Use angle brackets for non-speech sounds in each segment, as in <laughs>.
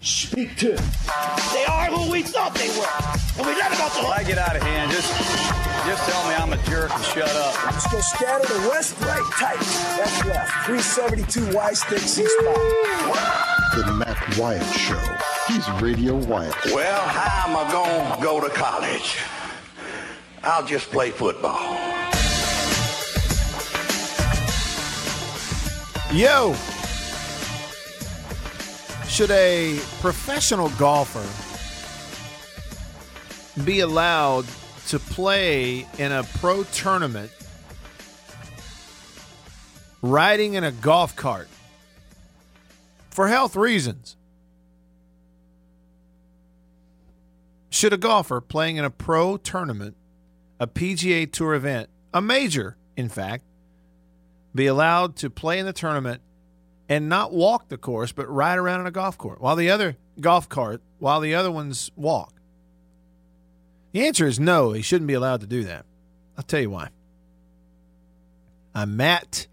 Speak to. They are who we thought they were. And we let them off the If I get out of hand, just just tell me I'm a jerk and shut up. Let's go scatter the west, right, tight. That's left. 372 Y stick, C spot. The Matt Wyatt Show. He's Radio Wyatt. Well, how am I going to go to college? I'll just play football. Yo! Should a professional golfer be allowed to play in a pro tournament riding in a golf cart for health reasons? Should a golfer playing in a pro tournament, a PGA Tour event, a major, in fact, be allowed to play in the tournament and not walk the course, but ride around in a golf cart while the other golf cart while the other ones walk? The answer is no. He shouldn't be allowed to do that. I'll tell you why. I'm Matt,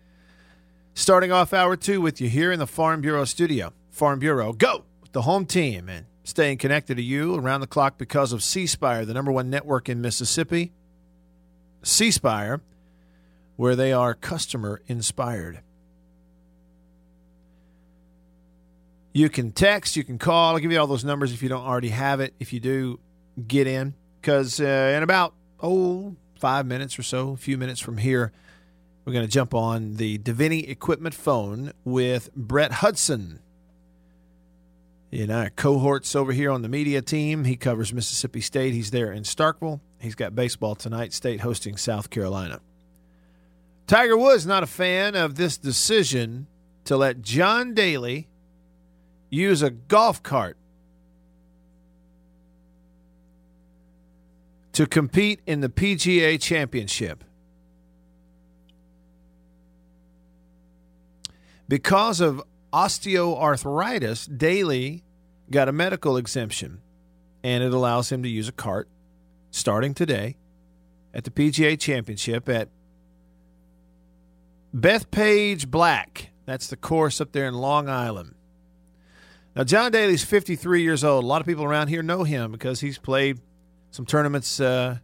starting off hour two with you here in the Farm Bureau studio. Farm Bureau, go with the home team and staying connected to you around the clock because of C Spire, the number one network in Mississippi. C Spire where they are customer inspired. You can text, you can call. I'll give you all those numbers if you don't already have it. If you do, get in because uh, in about oh five minutes or so, a few minutes from here, we're going to jump on the Davini Equipment phone with Brett Hudson. Know, our cohorts over here on the media team. He covers Mississippi State. He's there in Starkville. He's got baseball tonight. State hosting South Carolina. Tiger Woods not a fan of this decision to let John Daly use a golf cart to compete in the PGA Championship. Because of osteoarthritis, Daly got a medical exemption, and it allows him to use a cart starting today at the PGA Championship at Bethpage Black. That's the course up there in Long Island. Now, John Daly's 53 years old. A lot of people around here know him because he's played some tournaments uh,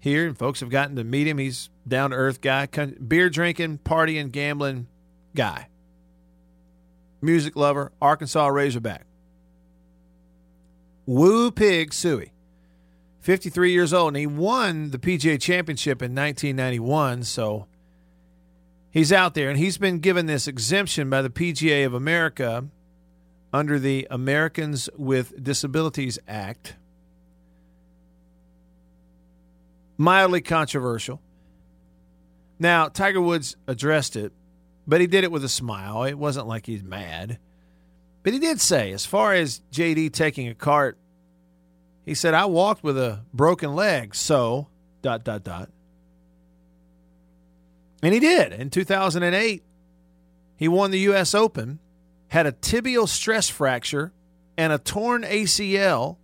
here, and folks have gotten to meet him. He's down to earth guy, beer drinking, partying, gambling guy, music lover, Arkansas Razorback. Woo Pig Sooie, 53 years old, and he won the PGA Championship in 1991. So he's out there, and he's been given this exemption by the PGA of America under the Americans with Disabilities Act. Mildly controversial. Now, Tiger Woods addressed it, but he did it with a smile. It wasn't like he's mad. But he did say, as far as JD taking a cart, he said, I walked with a broken leg, so dot dot dot. And he did. In 2008, he won the U.S. Open, had a tibial stress fracture and a torn ACL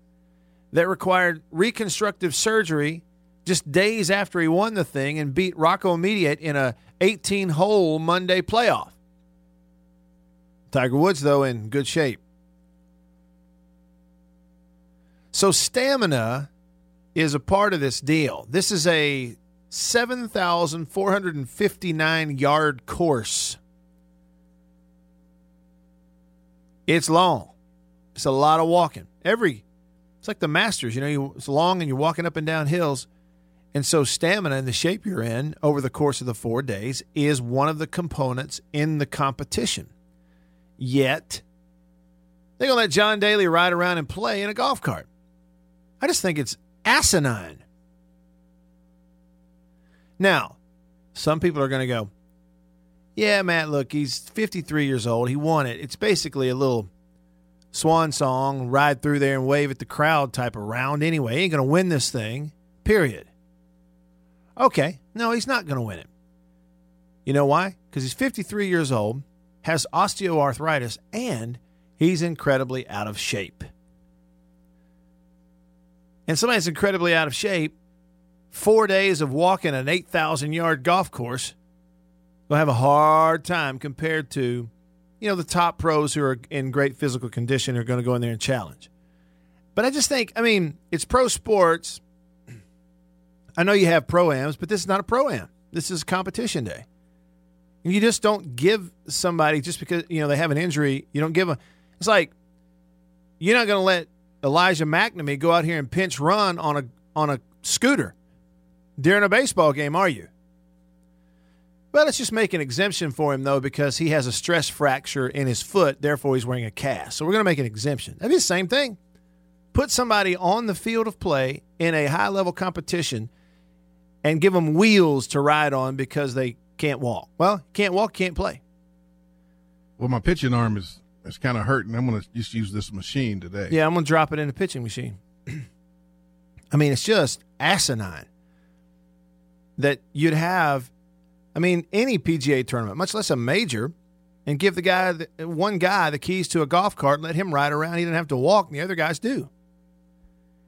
that required reconstructive surgery just days after he won the thing and beat Rocco Mediate in a 18 hole Monday playoff. Tiger Woods, though, in good shape. So, stamina is a part of this deal. This is a 7,459 yard course. It's long. It's a lot of walking. Every, it's like the Masters, you know, you, it's long and you're walking up and down hills. And so, stamina and the shape you're in over the course of the four days is one of the components in the competition. Yet, they're going to let John Daly ride around and play in a golf cart. I just think it's asinine. Now, some people are going to go, yeah, Matt, look, he's 53 years old. He won it. It's basically a little swan song, ride through there and wave at the crowd type of round anyway. He ain't going to win this thing, period. Okay, no, he's not going to win it. You know why? Because he's 53 years old, has osteoarthritis, and he's incredibly out of shape. And somebody that's incredibly out of shape, four days of walking an 8,000 yard golf course, will have a hard time compared to, you know, the top pros who are in great physical condition are going to go in there and challenge. But I just think, I mean, it's pro sports. I know you have pro ams, but this is not a pro am. This is competition day. And you just don't give somebody just because you know they have an injury. You don't give them. It's like you're not going to let Elijah MacNamee go out here and pinch run on a on a scooter during a baseball game, are you? Well, let's just make an exemption for him though, because he has a stress fracture in his foot. Therefore, he's wearing a cast. So we're going to make an exemption. That'd be the same thing. Put somebody on the field of play in a high level competition and give them wheels to ride on because they can't walk. Well, can't walk, can't play. Well, my pitching arm is is kind of hurting. I'm going to just use this machine today. Yeah, I'm going to drop it in the pitching machine. <clears throat> I mean, it's just asinine that you'd have, I mean, any PGA tournament, much less a major, and give the guy, one guy, the keys to a golf cart, let him ride around. He doesn't have to walk, and the other guys do.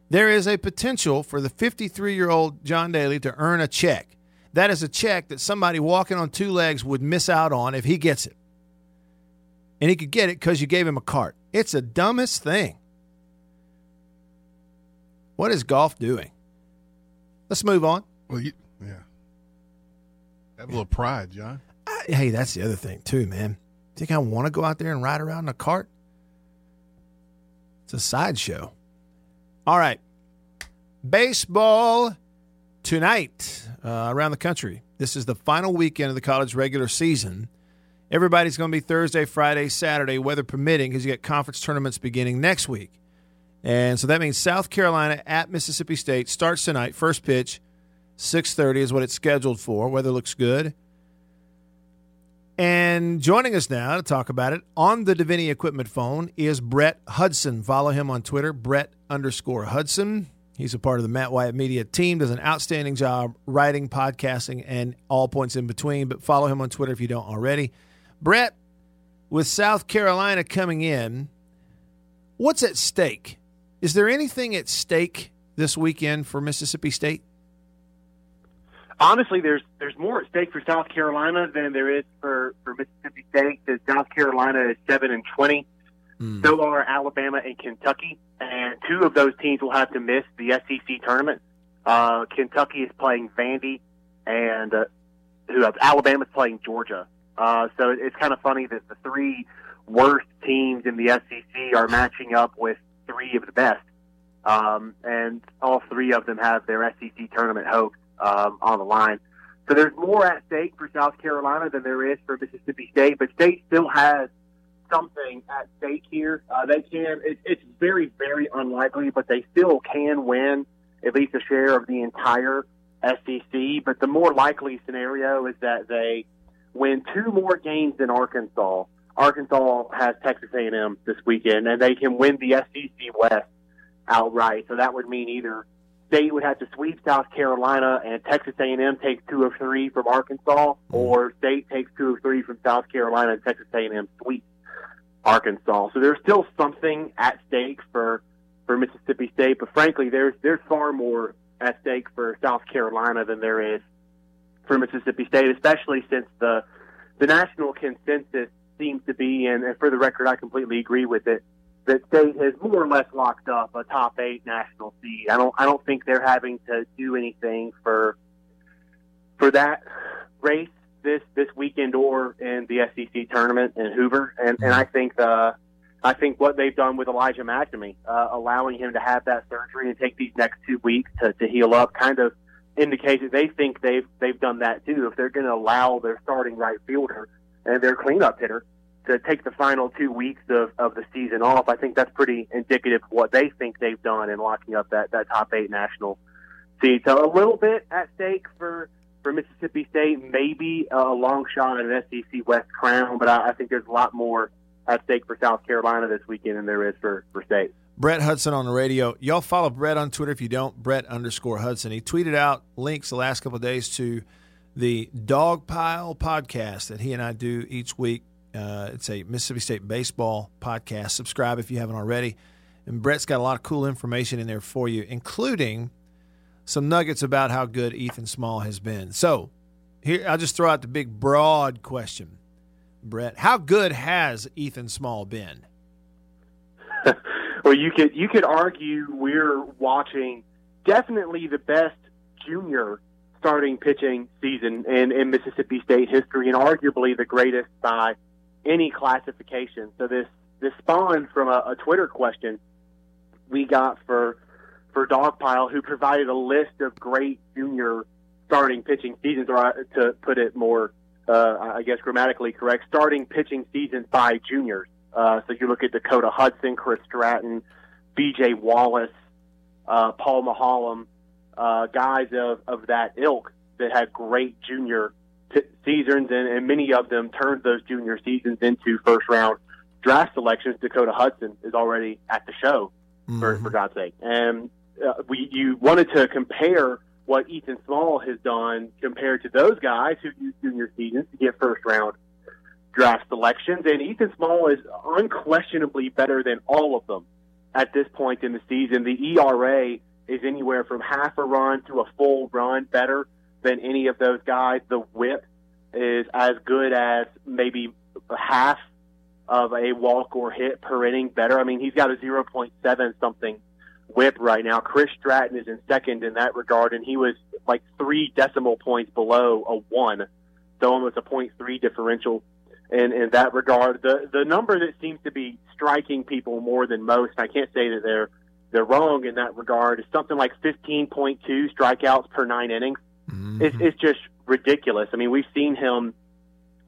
There is a potential for the 53 year old John Daly to earn a check. That is a check that somebody walking on two legs would miss out on if he gets it. And he could get it because you gave him a cart. It's the dumbest thing. What is golf doing? Let's move on. Well, you. Have a little pride, John. I, hey, that's the other thing, too, man. Think I want to go out there and ride around in a cart? It's a sideshow. All right. Baseball tonight uh, around the country. This is the final weekend of the college regular season. Everybody's going to be Thursday, Friday, Saturday, weather permitting, because you get conference tournaments beginning next week. And so that means South Carolina at Mississippi State starts tonight. First pitch, 6:30 is what it's scheduled for. Weather looks good. And joining us now to talk about it on the Davini Equipment phone is Brett Hudson. Follow him on Twitter, Brett underscore Hudson. He's a part of the Matt Wyatt Media team, does an outstanding job writing, podcasting, and all points in between. But follow him on Twitter if you don't already. Brett, with South Carolina coming in, what's at stake? Is there anything at stake this weekend for Mississippi State? Honestly, there's there's more at stake for South Carolina than there is for, for Mississippi State. Because South Carolina is seven and twenty. Mm. So are Alabama and Kentucky, and two of those teams will have to miss the SEC tournament. Uh, Kentucky is playing Vandy, and uh, who else? Alabama's playing Georgia. Uh, so it's kind of funny that the three worst teams in the SEC are matching up with three of the best, um, and all three of them have their SEC tournament hopes um, on the line. So there's more at stake for South Carolina than there is for Mississippi State, but State still has something at stake here. Uh, they can. It, it's very, very unlikely, but they still can win at least a share of the entire SEC. But the more likely scenario is that they win two more games than Arkansas. Arkansas has Texas A&M this weekend, and they can win the SEC West outright. So that would mean either State would have to sweep South Carolina, and Texas A&M takes two of three from Arkansas, or State takes two of three from South Carolina, and Texas A&M sweeps Arkansas. So there's still something at stake for for Mississippi State, but frankly, there's there's far more at stake for South Carolina than there is for Mississippi State, especially since the the national consensus seems to be, and, and for the record, I completely agree with it, that State has more or less locked up a top eight national seed. I don't I don't think they're having to do anything for for that race this this weekend or in the SEC tournament in Hoover, and and I think the I think what they've done with Elijah MacNamee, uh, allowing him to have that surgery and take these next two weeks to, to heal up, kind of indicates that they think they've they've done that too. If they're going to allow their starting right fielder and their cleanup hitter to take the final two weeks of, of the season off, I think that's pretty indicative of what they think they've done in locking up that, that top eight national seed. So a little bit at stake for for Mississippi State, maybe a long shot at an SEC West crown, but I, I think there's a lot more at stake for South Carolina this weekend than there is for for State. Brett Hudson on the radio. Y'all follow Brett on Twitter. If you don't, Brett underscore Hudson. He tweeted out links the last couple of days to the Dog Pile podcast that he and I do each week. Uh, it's a Mississippi State baseball podcast. Subscribe if you haven't already. And Brett's got a lot of cool information in there for you, including some nuggets about how good Ethan Small has been. So, here I'll just throw out the big broad question, Brett. How good has Ethan Small been? <laughs> well, you could you could argue we're watching definitely the best junior starting pitching season in, in Mississippi State history, and arguably the greatest by any classification. So this this spawned from a, a Twitter question we got for for Dogpile, who provided a list of great junior starting pitching seasons, or uh, to put it more, uh, I guess grammatically correct, starting pitching seasons by juniors. Uh, so you look at Dakota Hudson, Chris Stratton, B.J. Wallace, uh, Paul Maholm, uh, guys of, of that ilk that had great junior t- seasons, and, and many of them turned those junior seasons into first round draft selections. Dakota Hudson is already at the show, for, for God's sake. And uh, we you wanted to compare what Ethan Small has done compared to those guys who used junior seasons to get first round draft selections. And Ethan Small is unquestionably better than all of them at this point in the season. The ERA is anywhere from half a run to a full run better than any of those guys. The whip is as good as maybe half of a walk or hit per inning better. I mean, he's got a 0.7 something whip right now. Chris Stratton is in second in that regard, and he was like three decimal points below a one, so almost a 0.3 differential in, in that regard. The the number that seems to be striking people more than most, I can't say that they're they're wrong in that regard, is something like 15.2 strikeouts per nine innings. Mm-hmm. It's, it's just ridiculous. I mean, we've seen him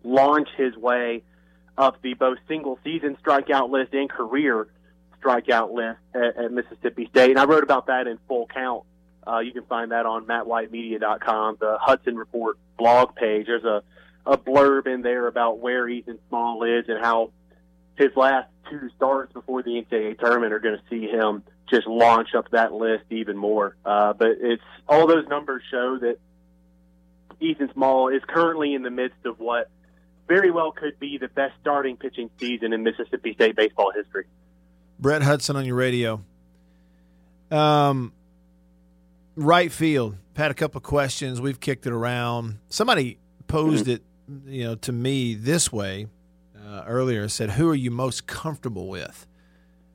launch his way up the both single season strikeout list and career strikeout list at, at Mississippi State. And I wrote about that in full count. Uh, you can find that on mattwyattmedia.com, the Hudson Report blog page. There's a, a blurb in there about where Ethan Small is and how his last two starts before the NCAA tournament are going to see him just launch up that list even more. Uh, but it's all those numbers show that Ethan Small is currently in the midst of what very well could be the best starting pitching season in Mississippi State baseball history. Brett Hudson on your radio. Um, right field. Had a couple questions. We've kicked it around. Somebody posed it, you know, to me this way uh, earlier. Said, "Who are you most comfortable with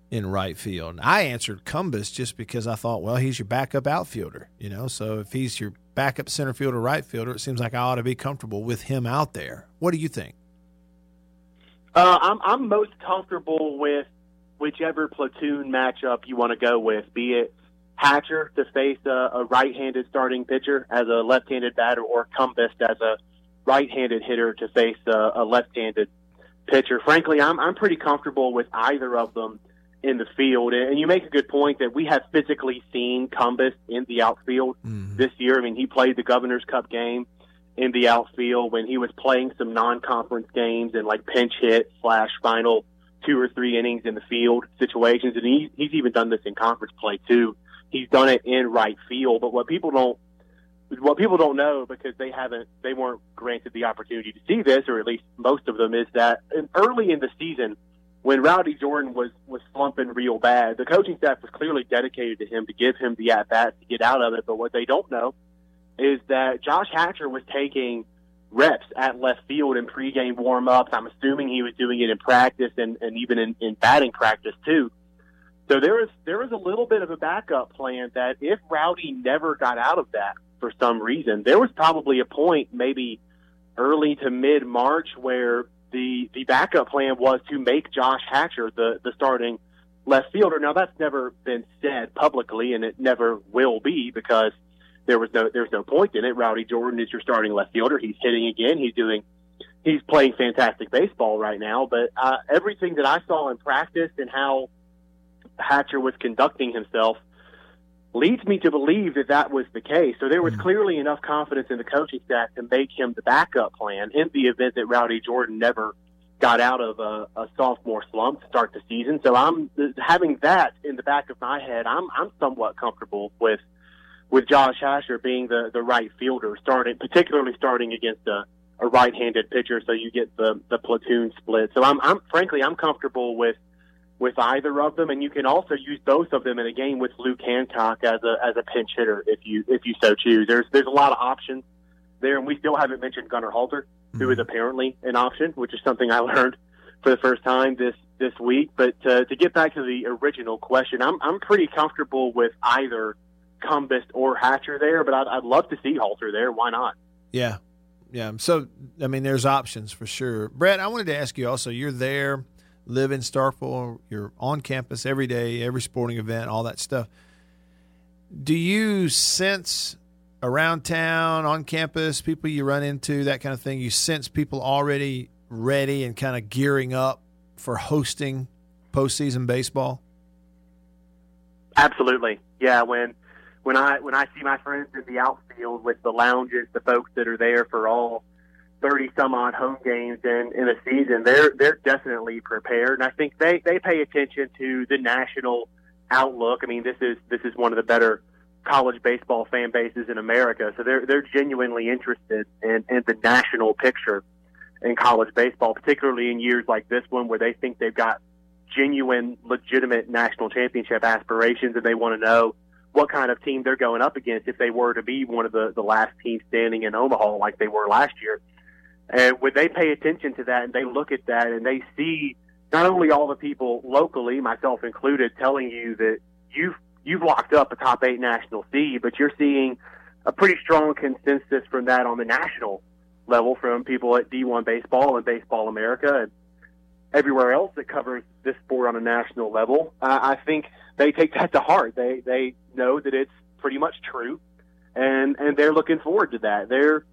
in right field?" And I answered Cumbest just because I thought, well, he's your backup outfielder, you know. So if he's your backup center fielder, right fielder, it seems like I ought to be comfortable with him out there. What do you think? Uh, I'm I'm most comfortable with whichever platoon matchup you want to go with, be it Hatcher to face a, a right-handed starting pitcher as a left-handed batter, or Cumbest as a right-handed hitter to face a, a left-handed pitcher. Frankly, I'm I'm pretty comfortable with either of them in the field. And you make a good point that we have physically seen Cumbest in the outfield mm-hmm. this year. I mean, he played the Governor's Cup game in the outfield when he was playing some non-conference games and like pinch hit slash final two or three innings in the field situations. And he, he's even done this in conference play too. He's done it in right field. But what people don't, what people don't know because they haven't, they weren't granted the opportunity to see this, or at least most of them, is that early in the season, when Rowdy Jordan was was slumping real bad, the coaching staff was clearly dedicated to him to give him the at bat to get out of it. But what they don't know is that Josh Hatcher was taking reps at left field in pregame warm ups. I'm assuming he was doing it in practice and, and even in, in batting practice too. So there was there was a little bit of a backup plan that if Rowdy never got out of that for some reason, there was probably a point maybe early to mid March where the the backup plan was to make Josh Hatcher the the starting left fielder. Now that's never been said publicly, and it never will be because there was no there's no point in it. Rowdy Jordan is your starting left fielder. He's hitting again. He's doing he's playing fantastic baseball right now. But uh, everything that I saw in practice and how Hatcher was conducting himself leads me to believe that that was the case. So there was mm-hmm. clearly enough confidence in the coaching staff to make him the backup plan in the event that Rowdy Jordan never got out of a, a sophomore slump to start the season. So I'm having that in the back of my head. I'm I'm somewhat comfortable with with Josh Hatcher being the the right fielder, starting particularly starting against a, a right-handed pitcher, so you get the the platoon split. So I'm I'm frankly I'm comfortable with with either of them, and you can also use both of them in a game with Luke Hancock as a as a pinch hitter if you if you so choose. There's there's a lot of options there, and we still haven't mentioned Gunnar Halter, who is apparently an option, which is something I <laughs> learned for the first time this this week. But uh, to get back to the original question, I'm I'm pretty comfortable with either Cumbest or Hatcher there, but I'd, I'd love to see Halter there. Why not? Yeah, yeah. So I mean, there's options for sure. Brett, I wanted to ask you also. You're there, live in Starkville. You're on campus every day, every sporting event, all that stuff. Do you sense around town, on campus, people you run into, that kind of thing? You sense people already ready and kind of gearing up for hosting postseason baseball? Absolutely. Yeah, when when I when I see my friends in the outfield with the lounges, the folks that are there for all thirty some odd home games in, in a season, they're they're definitely prepared. And I think they, they pay attention to the national outlook. I mean, this is this is one of the better college baseball fan bases in America. So they're they're genuinely interested in, in the national picture in college baseball, particularly in years like this one where they think they've got genuine, legitimate national championship aspirations and they want to know what kind of team they're going up against if they were to be one of the, the last teams standing in Omaha like they were last year. And when they pay attention to that and they look at that and they see not only all the people locally, myself included, telling you that you've you've locked up a top eight national seed, but you're seeing a pretty strong consensus from that on the national level from people at D1 Baseball and Baseball America and everywhere else that covers this sport on a national level. I think they take that to heart. They they know that it's pretty much true, and and they're looking forward to that. They're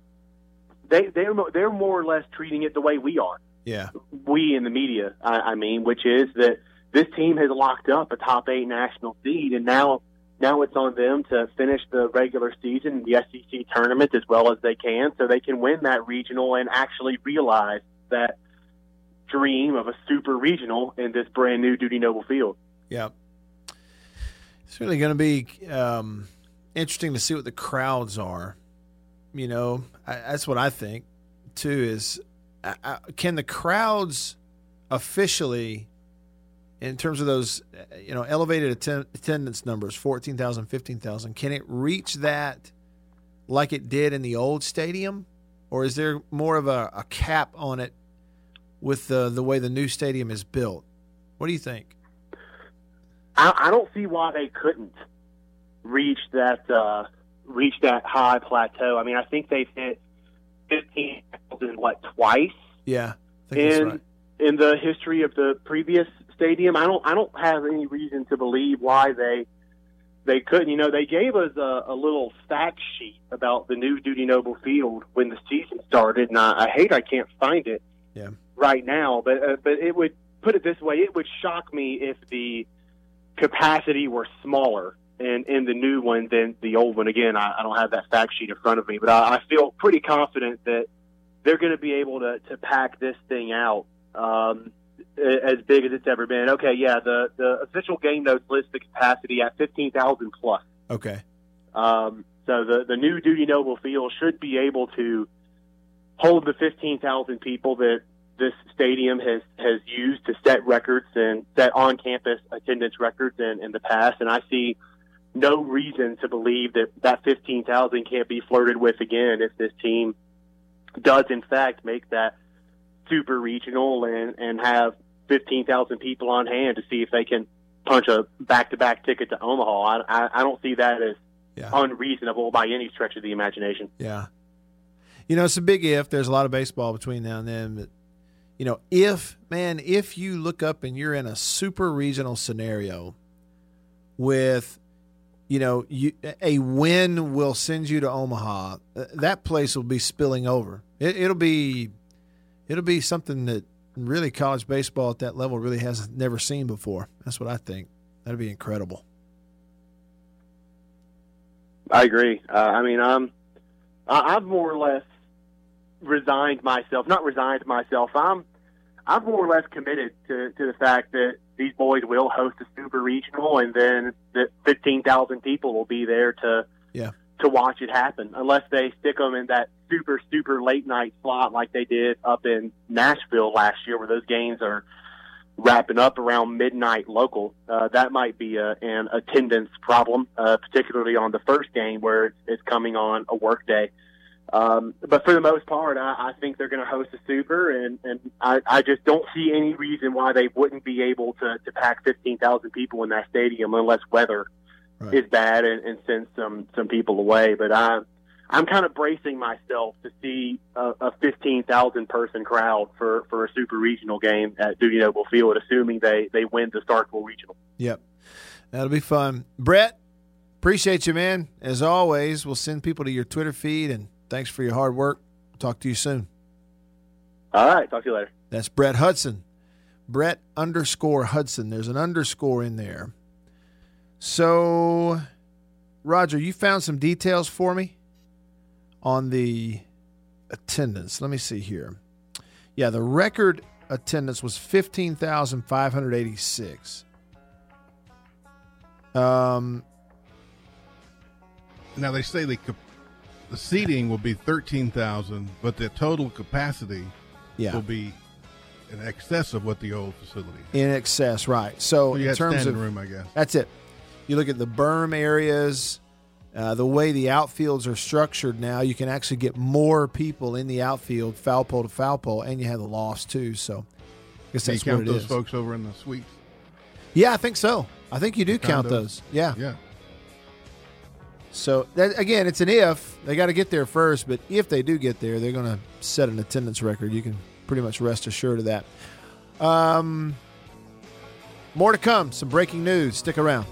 they they're they're more or less treating it the way we are. Yeah, we in the media. I, I mean, which is that this team has locked up a top eight national seed, and now now it's on them to finish the regular season, the SEC tournament as well as they can, so they can win that regional and actually realize that dream of a super regional in this brand new Dudy Noble Field. Yeah, it's really going to be um, interesting to see what the crowds are. You know, I, that's what I think too. Is I, can the crowds officially in terms of those, you know, elevated atten- attendance numbers, 14,000, 15,000, can it reach that like it did in the old stadium? Or is there more of a, a cap on it with the, the way the new stadium is built? What do you think? I, I don't see why they couldn't reach that uh, reach that high plateau. I mean, I think they've hit fifteen thousand what twice. Yeah, in right. in the history of the previous stadium. I don't I don't have any reason to believe why they they couldn't. You know, they gave us a, a little fact sheet about the new Dudy Noble Field when the season started, and I, I hate I can't find it yeah. right now. But uh, but it would put it this way: it would shock me if the capacity were smaller in in the new one than the old one. Again, I, I don't have that fact sheet in front of me, but I, I feel pretty confident that they're going to be able to to pack this thing out. Um, as big as it's ever been. Okay, yeah, the the official game notes list the capacity at fifteen thousand plus. Okay. Um, so the the new Dudy Noble Field should be able to hold the fifteen thousand people that this stadium has has used to set records and set on campus attendance records in, in the past. And I see no reason to believe that that fifteen thousand can't be flirted with again if this team does in fact make that super regional and and have 15,000 people on hand to see if they can punch a back-to-back ticket to Omaha. I, I, I don't see that as yeah. unreasonable by any stretch of the imagination. Yeah. You know, it's a big if. There's a lot of baseball between now and then. But, you know, if, man, if you look up and you're in a super regional scenario with, you know, you, a win will send you to Omaha, that place will be spilling over. It, it'll be, it'll be something that really college baseball at that level really has never seen before. That's what I think. That'd be incredible. I agree. Uh, I mean, I'm I've more or less resigned myself. Not resigned myself. I'm I'm more or less committed to, to the fact that these boys will host a super regional, and then the 15,000 people will be there to Yeah. to watch it happen, unless they stick them in that super super late night slot like they did up in Nashville last year, where those games are wrapping up around midnight local. Uh, that might be a, an attendance problem, uh, particularly on the first game where it's, it's coming on a work day. Um, but for the most part, I, I think they're going to host a super, and, and I, I just don't see any reason why they wouldn't be able to, to pack 15,000 people in that stadium unless weather Right. is bad and, and send some, some people away. But I, I'm kind of bracing myself to see a, a 15,000 person crowd for, for a super regional game at Dudy Noble Field, assuming they, they win the Starkville Regional. Yep. That'll be fun. Brett, appreciate you, man. As always, we'll send people to your Twitter feed, and thanks for your hard work. Talk to you soon. All right. Talk to you later. That's Brett Hudson. Brett underscore Hudson. There's an underscore in there. So, Roger, you found some details for me on the attendance. Let me see here. Yeah, the record attendance was 15,586. Um, Now they say the cap- the seating will be thirteen thousand, but the total capacity yeah, will be in excess of what the old facility. Is. in excess, right. So So, in terms standing of room, I guess. That's it. You look at the berm areas, uh, the way the outfields are structured now, you can actually get more people in the outfield, foul pole to foul pole, and you have the loss too. So I guess Can you that's what it count those is. folks over in the suites? Yeah, I think so. I think you do count those. Yeah. Yeah. So that, again, it's an if. They got to get there first, but if they do get there, they're going to set an attendance record. You can pretty much rest assured of that. Um, more to come. Some breaking news. Stick around.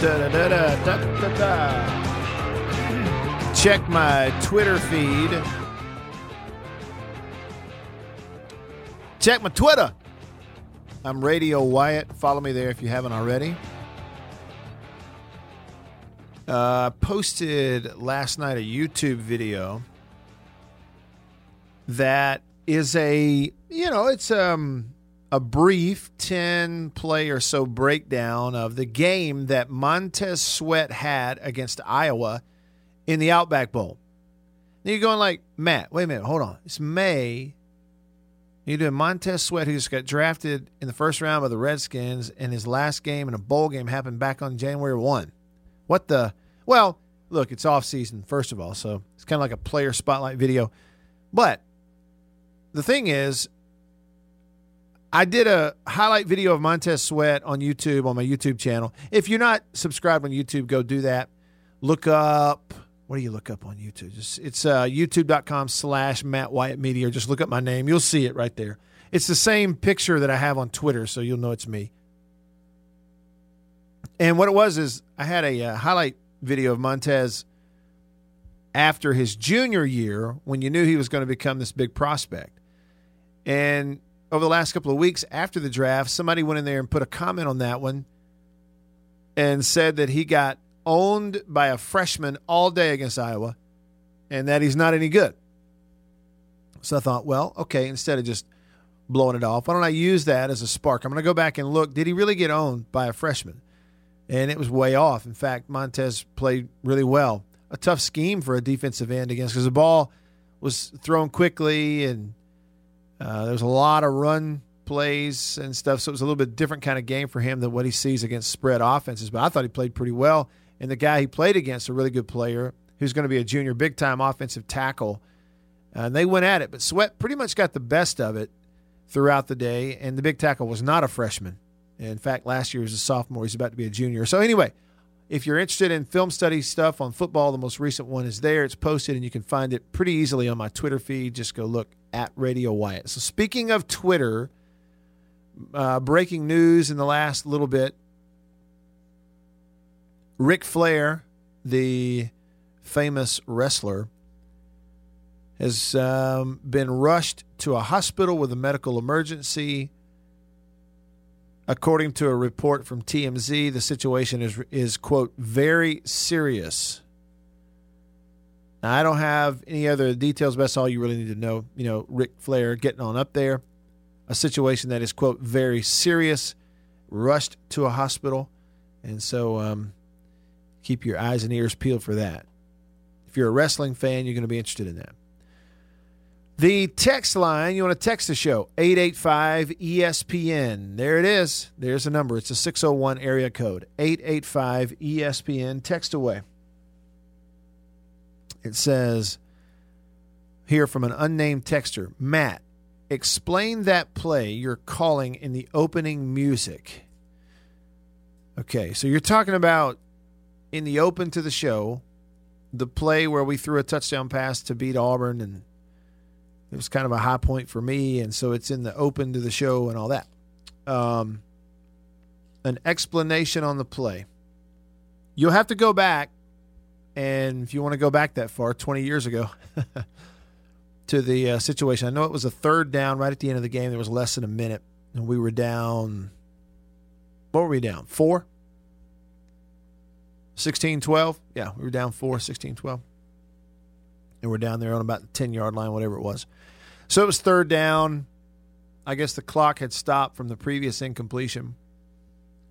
Da-da-da-da-da-da-da. Check my Twitter feed. Check my Twitter. I'm Radio Wyatt. Follow me there if you haven't already. Uh, posted last night a YouTube video that is a you know it's um a brief 10 play or so breakdown of the game that Montez Sweat had against Iowa in the Outback Bowl. Now you're going like, Matt, wait a minute, hold on. It's May. You're doing Montez Sweat, who just got drafted in the first round by the Redskins, and his last game in a bowl game happened back on January 1. What the? Well, look, it's off season, first of all, so it's kind of like a player spotlight video. But the thing is, I did a highlight video of Montez Sweat on YouTube on my YouTube channel. If you're not subscribed on YouTube, go do that. Look up what do you look up on YouTube? Just it's uh, youtube.com slash Matt Wyatt Media. Just look up my name. You'll see it right there. It's the same picture that I have on Twitter, so you'll know it's me. And what it was is I had a uh, highlight video of Montez after his junior year when you knew he was going to become this big prospect. And over the last couple of weeks after the draft, somebody went in there and put a comment on that one and said that he got owned by a freshman all day against Iowa and that he's not any good. So I thought, well, okay, instead of just blowing it off, why don't I use that as a spark? I'm going to go back and look. Did he really get owned by a freshman? And it was way off. In fact, Montez played really well. A tough scheme for a defensive end against because the ball was thrown quickly and uh, there was a lot of run plays and stuff. So it was a little bit different kind of game for him than what he sees against spread offenses. But I thought he played pretty well. And the guy he played against, a really good player, who's going to be a junior big time offensive tackle. Uh, and they went at it. But Sweat pretty much got the best of it throughout the day. And the big tackle was not a freshman. In fact, last year was a sophomore. He's about to be a junior. So, anyway, if you're interested in film study stuff on football, the most recent one is there. It's posted, and you can find it pretty easily on my Twitter feed. Just go look at Radio Wyatt. So, speaking of Twitter, uh, breaking news in the last little bit Ric Flair, the famous wrestler, has um, been rushed to a hospital with a medical emergency According to a report from TMZ, the situation is is quote very serious. Now, I don't have any other details, but that's all you really need to know. You know, Ric Flair getting on up there, a situation that is quote very serious, rushed to a hospital, and so um, keep your eyes and ears peeled for that. If you're a wrestling fan, you're going to be interested in that. The text line, you want to text the show, 885 ESPN. There it is. There's a number. It's a 601 area code, 885 ESPN. Text away. It says here from an unnamed texter Matt, explain that play you're calling in the opening music. Okay, so you're talking about in the open to the show, the play where we threw a touchdown pass to beat Auburn, and it was kind of a high point for me, and so it's in the open to the show and all that. Um, an explanation on the play. You'll have to go back, and if you want to go back that far, 20 years ago, <laughs> to the uh, situation. I know it was a third down right at the end of the game. There was less than a minute, and we were down. What were we down? Four? 16 12. Yeah, we were down four, 16 12. And we're down there on about the 10 yard line, whatever it was. So it was third down. I guess the clock had stopped from the previous incompletion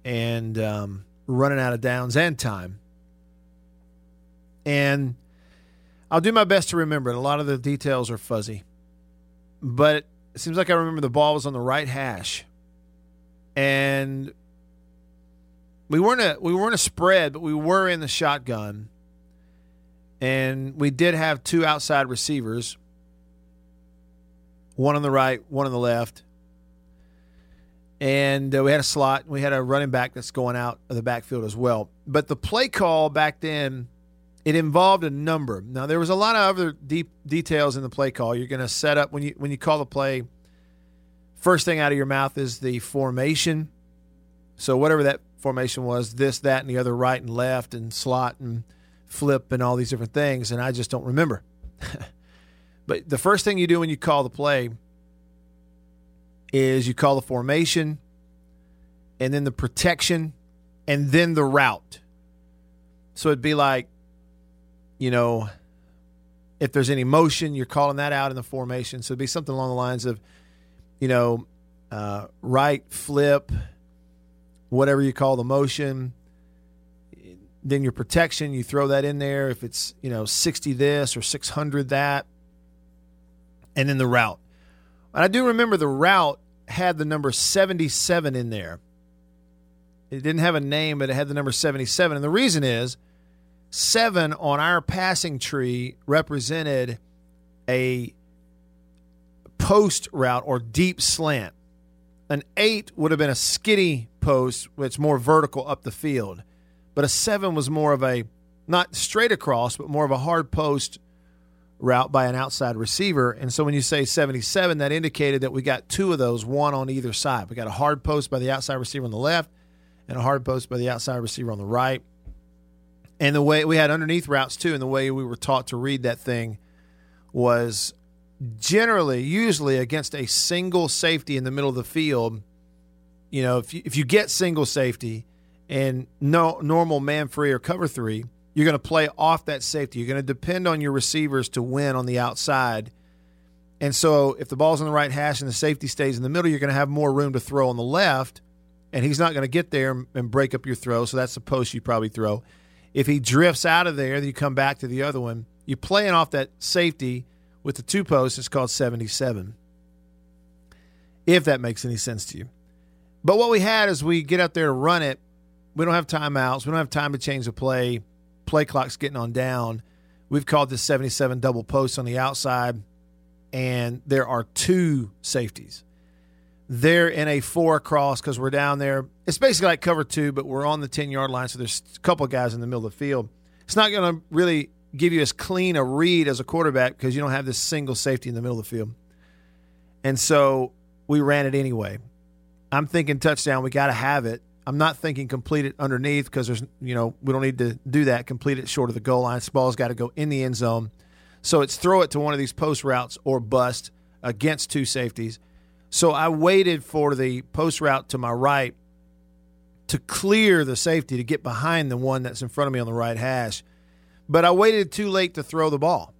and um, running out of downs and time. And I'll do my best to remember it. A lot of the details are fuzzy. But it seems like I remember the ball was on the right hash. And we weren't a we weren't a spread, but we were in the shotgun, and we did have two outside receivers, one on the right, one on the left, and uh, we had a slot. We had a running back that's going out of the backfield as well. But the play call back then, it involved a number. Now there was a lot of other deep details in the play call. You're going to set up when you when you call the play. First thing out of your mouth is the formation. So whatever that formation was this, that, and the other, right and left, and slot and flip, and all these different things. And I just don't remember. <laughs> but the first thing you do when you call the play is you call the formation, and then the protection, and then the route. So it'd be like, you know, if there's any motion, you're calling that out in the formation. So it'd be something along the lines of, you know, uh, right flip whatever you call the motion. Then your protection, you throw that in there. If it's, you know, 60 this or 600 that. And then the route. And I do remember the route had the number 77 in there. It didn't have a name, but it had the number 77. And the reason is seven on our passing tree represented a post route or deep slant. An eight would have been a skinny post, which is more vertical up the field. But a seven was more of a not straight across, but more of a hard post route by an outside receiver. And so when you say 77, that indicated that we got two of those, one on either side. We got a hard post by the outside receiver on the left and a hard post by the outside receiver on the right. And the way we had underneath routes too, and the way we were taught to read that thing was generally, usually against a single safety in the middle of the field, you know, if you, if you get single safety and no normal man free or cover three, you're going to play off that safety. You're going to depend on your receivers to win on the outside. And so if the ball's on the right hash and the safety stays in the middle, you're going to have more room to throw on the left, and he's not going to get there and break up your throw. So that's the post you probably throw. If he drifts out of there, then you come back to the other one. You're playing off that safety with the two posts. It's called 77. If that makes any sense to you. But what we had is we get out there to run it. We don't have timeouts. We don't have time to change the play. Play clock's getting on down. We've called this 77 double post on the outside, and there are two safeties. They're in a four across because we're down there. It's basically like cover two, but we're on the 10 yard line, so there's a couple guys in the middle of the field. It's not going to really give you as clean a read as a quarterback because you don't have this single safety in the middle of the field. And so we ran it anyway. I'm thinking touchdown. We got to have it. I'm not thinking complete it underneath because there's, you know, we don't need to do that. Complete it short of the goal line. This ball's got to go in the end zone. So it's throw it to one of these post routes or bust against two safeties. So I waited for the post route to my right to clear the safety to get behind the one that's in front of me on the right hash. But I waited too late to throw the ball.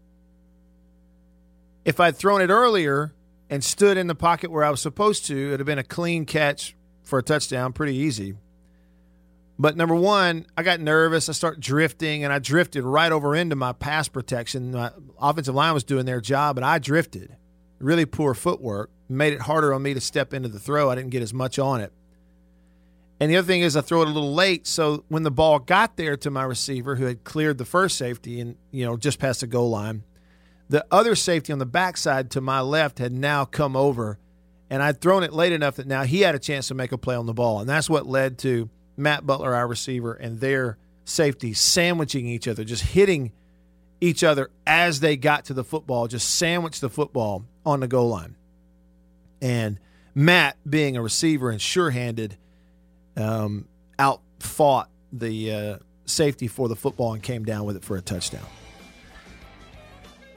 If I'd thrown it earlier and stood in the pocket where I was supposed to, it would have been a clean catch for a touchdown, pretty easy. But number one, I got nervous. I started drifting, and I drifted right over into my pass protection. My offensive line was doing their job, and I drifted. Really poor footwork made it harder on me to step into the throw. I didn't get as much on it. And the other thing is, I throw it a little late. So when the ball got there to my receiver, who had cleared the first safety and you know just past the goal line, the other safety on the backside to my left had now come over, and I'd thrown it late enough that now he had a chance to make a play on the ball, and that's what led to Matt Butler, our receiver, and their safety sandwiching each other, just hitting each other as they got to the football, just sandwiched the football on the goal line. And Matt, being a receiver and sure handed, um, out fought the uh, safety for the football and came down with it for a touchdown.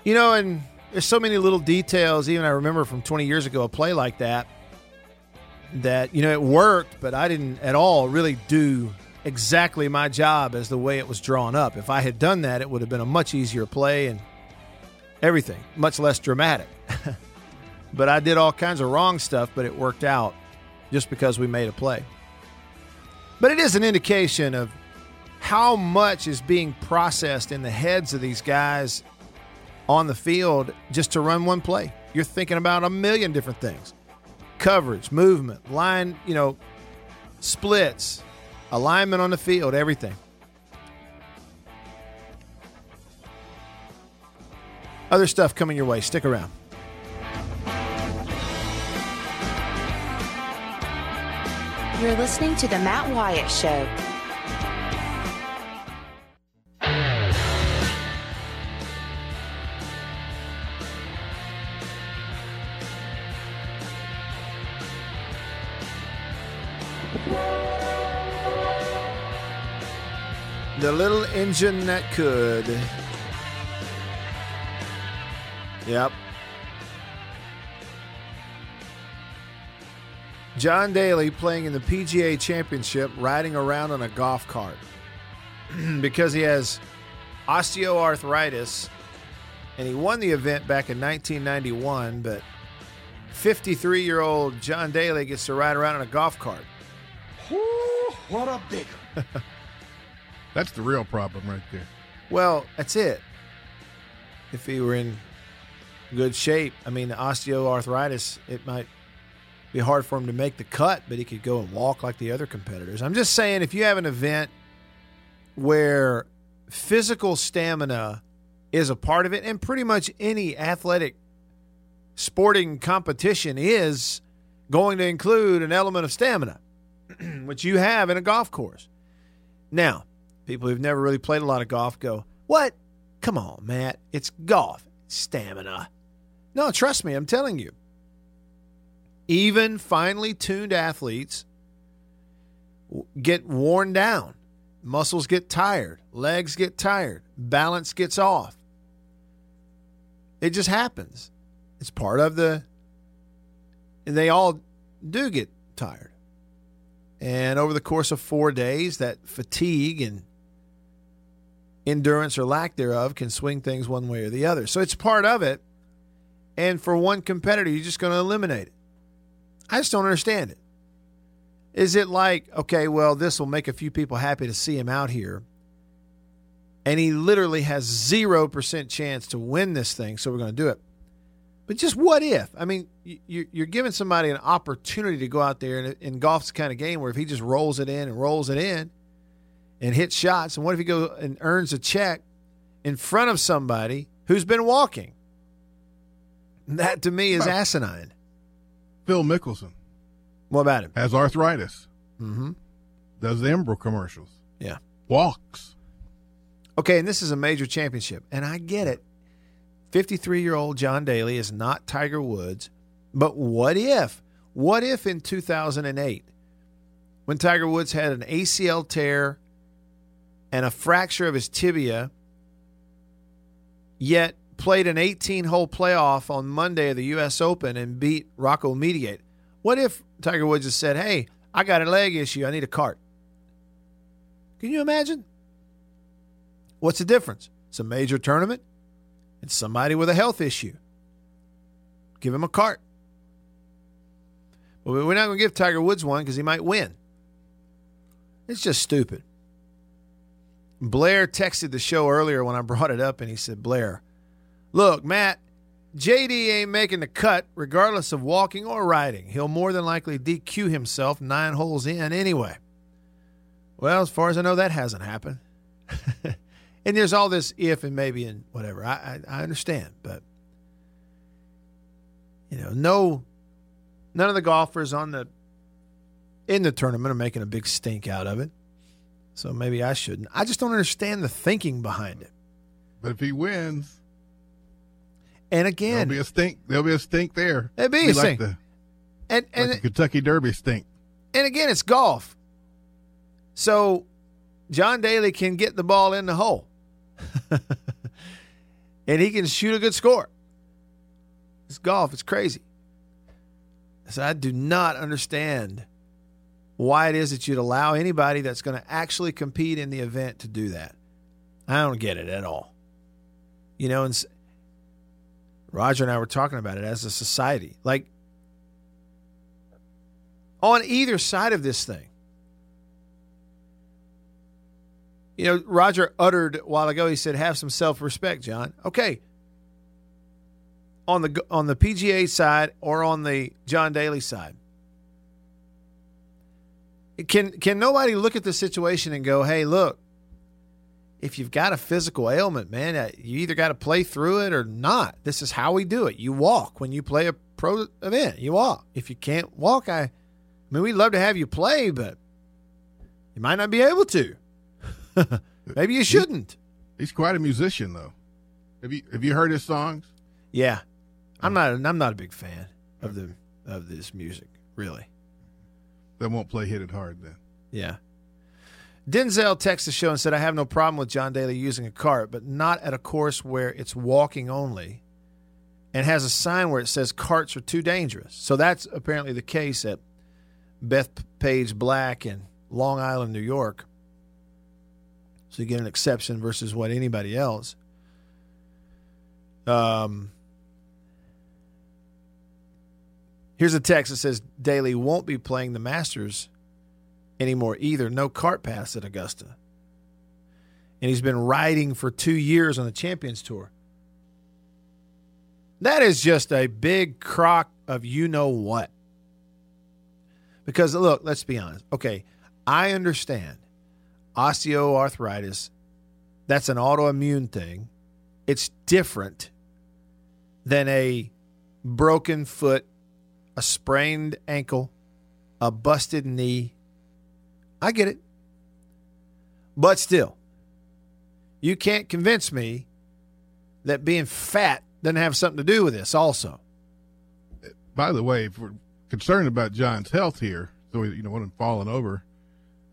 You know, and there's so many little details, even I remember from 20 years ago, a play like that, that, you know, it worked, but I didn't at all really do exactly my job as the way it was drawn up. If I had done that, it would have been a much easier play and everything, much less dramatic. <laughs> but I did all kinds of wrong stuff, but it worked out just because we made a play. But it is an indication of how much is being processed in the heads of these guys on the field just to run one play. You're thinking about a million different things coverage, movement, line, you know, splits, alignment on the field, everything. Other stuff coming your way. Stick around. You're listening to The Matt Wyatt Show. The little engine that could. Yep. John Daly playing in the PGA Championship riding around on a golf cart <clears throat> because he has osteoarthritis and he won the event back in 1991, but 53 year old John Daly gets to ride around on a golf cart. what a bigger. <laughs> That's the real problem right there. Well, that's it. If he were in good shape, I mean, the osteoarthritis, it might be hard for him to make the cut, but he could go and walk like the other competitors. I'm just saying, if you have an event where physical stamina is a part of it, and pretty much any athletic sporting competition is going to include an element of stamina, <clears throat> which you have in a golf course. Now, people who've never really played a lot of golf go, What? Come on, Matt. It's golf. Stamina. No, trust me, I'm telling you. Even finely tuned athletes get worn down. Muscles get tired. Legs get tired. Balance gets off. It just happens. It's part of the. And they all do get tired. And over the course of four days, that fatigue and endurance or lack thereof can swing things one way or the other. So it's part of it. And for one competitor, you're just going to eliminate it. I just don't understand it. Is it like, okay, well, this will make a few people happy to see him out here, and he literally has 0% chance to win this thing, so we're going to do it? But just what if? I mean, you're giving somebody an opportunity to go out there, and in golf's the kind of game where if he just rolls it in and rolls it in and hits shots, and what if he goes and earns a check in front of somebody who's been walking? That to me is asinine. Phil Mickelson. What about him? Has arthritis. Mm-hmm. Does the Enbrel commercials. Yeah. Walks. Okay, and this is a major championship, and I get it. 53 year old John Daly is not Tiger Woods, but what if? What if in 2008, when Tiger Woods had an ACL tear and a fracture of his tibia, yet played an 18 hole playoff on Monday of the U.S. Open and beat Rocco Mediate. What if Tiger Woods just said, Hey, I got a leg issue. I need a cart? Can you imagine? What's the difference? It's a major tournament. and somebody with a health issue. Give him a cart. But we're not going to give Tiger Woods one because he might win. It's just stupid. Blair texted the show earlier when I brought it up, and he said, Blair, look, Matt, JD ain't making the cut regardless of walking or riding. He'll more than likely DQ himself nine holes in anyway. Well, as far as I know, that hasn't happened. <laughs> and there's all this if and maybe and whatever. I, I, I understand, but you know, no, none of the golfers on the in the tournament are making a big stink out of it. So maybe I shouldn't. I just don't understand the thinking behind it. But if he wins, and again, there'll be a stink. There'll be a stink there. There'll be, a like stink. The, and and like the Kentucky Derby stink. And again, it's golf. So John Daly can get the ball in the hole. <laughs> and he can shoot a good score. It's golf. It's crazy. So I do not understand why it is that you'd allow anybody that's going to actually compete in the event to do that. I don't get it at all. You know, and Roger and I were talking about it as a society. Like, on either side of this thing, you know, Roger uttered a while ago, he said, have some self respect, John. Okay. On the on the PGA side or on the John Daly side. Can can nobody look at the situation and go, "Hey, look, if you've got a physical ailment, man, uh, you either got to play through it or not. This is how we do it. You walk when you play a pro event. You walk. If you can't walk, I, I mean, we'd love to have you play, but you might not be able to. <laughs> Maybe you shouldn't. He's, he's quite a musician, though. Have you have you heard his songs? Yeah, I'm not. I'm not a big fan of the of this music, really. They won't play "Hit It Hard" then. Yeah. Denzel texted the show and said, I have no problem with John Daly using a cart, but not at a course where it's walking only and has a sign where it says carts are too dangerous. So that's apparently the case at Bethpage Black in Long Island, New York. So you get an exception versus what anybody else. Um, here's a text that says Daly won't be playing the Masters anymore either. No cart pass at Augusta. And he's been riding for two years on the Champions Tour. That is just a big crock of you know what. Because look, let's be honest. Okay, I understand osteoarthritis, that's an autoimmune thing. It's different than a broken foot, a sprained ankle, a busted knee. I get it. But still, you can't convince me that being fat doesn't have something to do with this also. By the way, if we're concerned about John's health here, so you know, want him falling over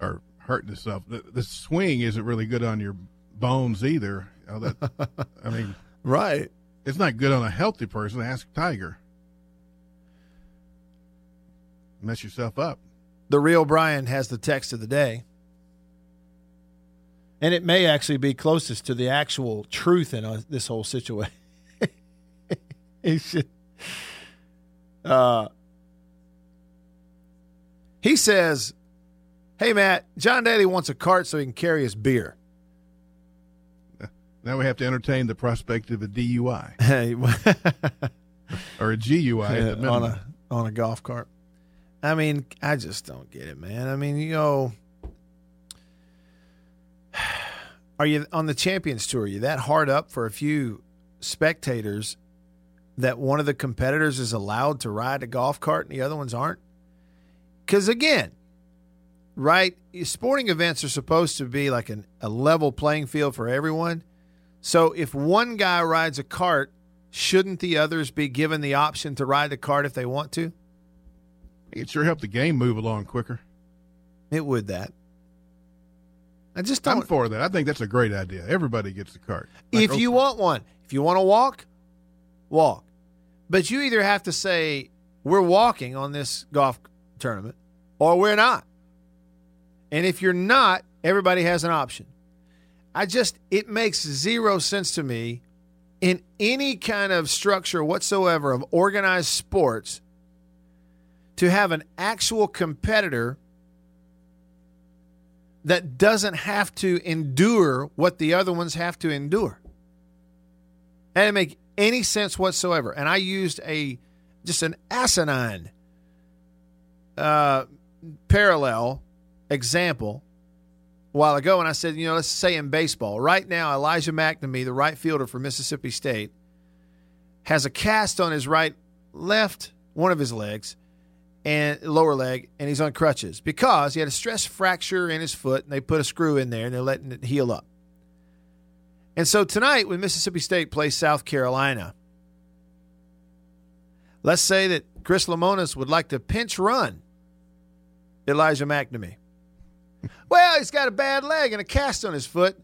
or hurting himself, the, the swing isn't really good on your bones either. You know, that, <laughs> I mean, right. It's not good on a healthy person. Ask Tiger. Mess yourself up. The real Brian has the text of the day. And it may actually be closest to the actual truth in uh, this whole situation. <laughs> he should. Uh, he says, Hey, Matt, John Daly wants a cart so he can carry his beer. Now we have to entertain the prospect of a DUI <laughs> Hey. <laughs> or a GUI on a on a golf cart. I mean, I just don't get it, man. I mean, you know, <sighs> are you on the Champions Tour? Are you that hard up for a few spectators that one of the competitors is allowed to ride a golf cart and the other ones aren't? Because again, right, sporting events are supposed to be like an, a level playing field for everyone. So if one guy rides a cart, shouldn't the others be given the option to ride the cart if they want to? It sure helped the game move along quicker. It would that. I just don't. I'm for that. I think that's a great idea. Everybody gets the cart. Like if you want one, if you want to walk, walk. But you either have to say we're walking on this golf tournament, or we're not. And if you're not, Everybody has an option. I just, it makes zero sense to me in any kind of structure whatsoever of organized sports to have an actual competitor that doesn't have to endure what the other ones have to endure. That didn't make any sense whatsoever. And I used a just an asinine uh, parallel example a while ago, and I said, you know, let's say in baseball, right now, Elijah MacNamee, the right fielder for Mississippi State, has a cast on his right, left, one of his legs, and lower leg, and he's on crutches because he had a stress fracture in his foot, and they put a screw in there, and they're letting it heal up. And so tonight, when Mississippi State plays South Carolina, let's say that Chris Lemonis would like to pinch run Elijah MacNamee. Well, he's got a bad leg and a cast on his foot,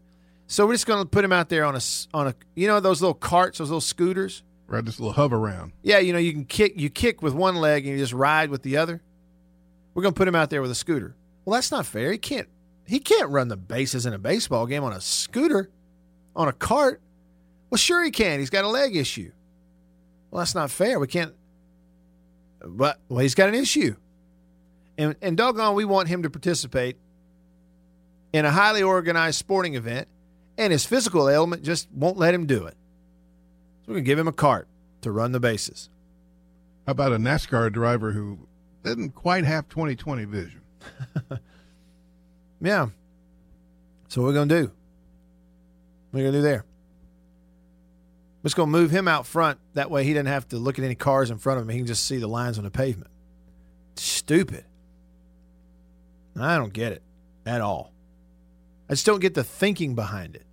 so we're just going to put him out there on a on a you know those little carts, those little scooters. Right, this little hover around. Yeah, you know you can kick you kick with one leg and you just ride with the other. We're to put him out there with a scooter. Well, that's not fair. He can't he can't run the bases in a baseball game on a scooter, on a cart. Well, sure he can. He's got a leg issue. Well, that's not fair. We can't. But well, he's got an issue, and and doggone, we want him to participate in a highly organized sporting event, and his physical ailment just won't let him do it. So we're going to give him a cart to run the bases. How about a NASCAR driver who didn't quite have 2020 vision? <laughs> yeah. So what we're going to do? What are we going to do there? We're just going to move him out front. That way he doesn't have to look at any cars in front of him. He can just see the lines on the pavement. Stupid. I don't get it at all. I just don't get the thinking behind it.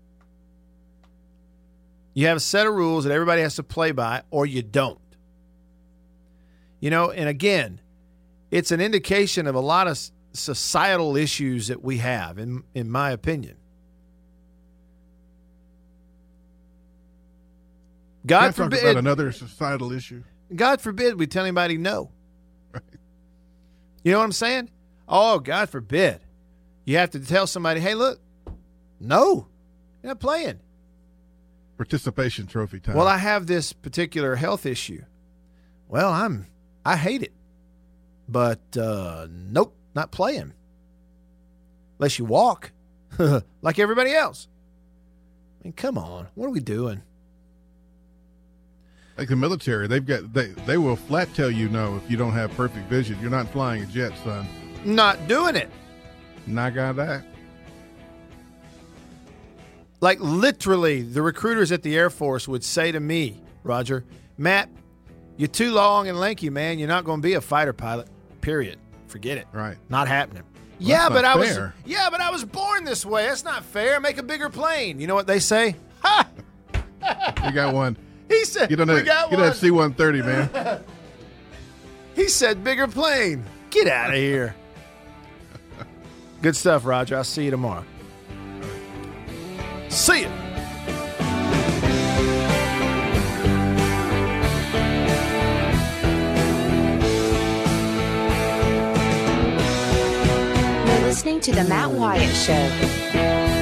You have a set of rules that everybody has to play by, or you don't. You know, and again, it's an indication of a lot of societal issues that we have, in, in my opinion. God Can I talk forbid another societal issue. God forbid we tell anybody no. Right. You know what I'm saying? Oh, God forbid. You have to tell somebody, hey, look, no, you're not playing. Participation trophy time. Well, I have this particular health issue. Well, I'm I hate it. But uh nope, not playing. Unless you walk <laughs> like everybody else. I mean, come on. What are we doing? Like the military, they've got they they will flat tell you no if you don't have perfect vision. You're not flying a jet, son. Not doing it. Not got that. Like literally, the recruiters at the Air Force would say to me, Roger, Matt, you're too long and lanky, man. You're not going to be a fighter pilot. Period. Forget it. Right. Not happening. Well, yeah, but I fair. was yeah, but I was born this way. That's not fair. Make a bigger plane. You know what they say? Ha! <laughs> You got one. He said, "Get on we got get one. that C-130, man." <laughs> he said, bigger plane. Get out of here. Good stuff, Roger. I'll see you tomorrow. See you. Listening to The Matt Wyatt Show.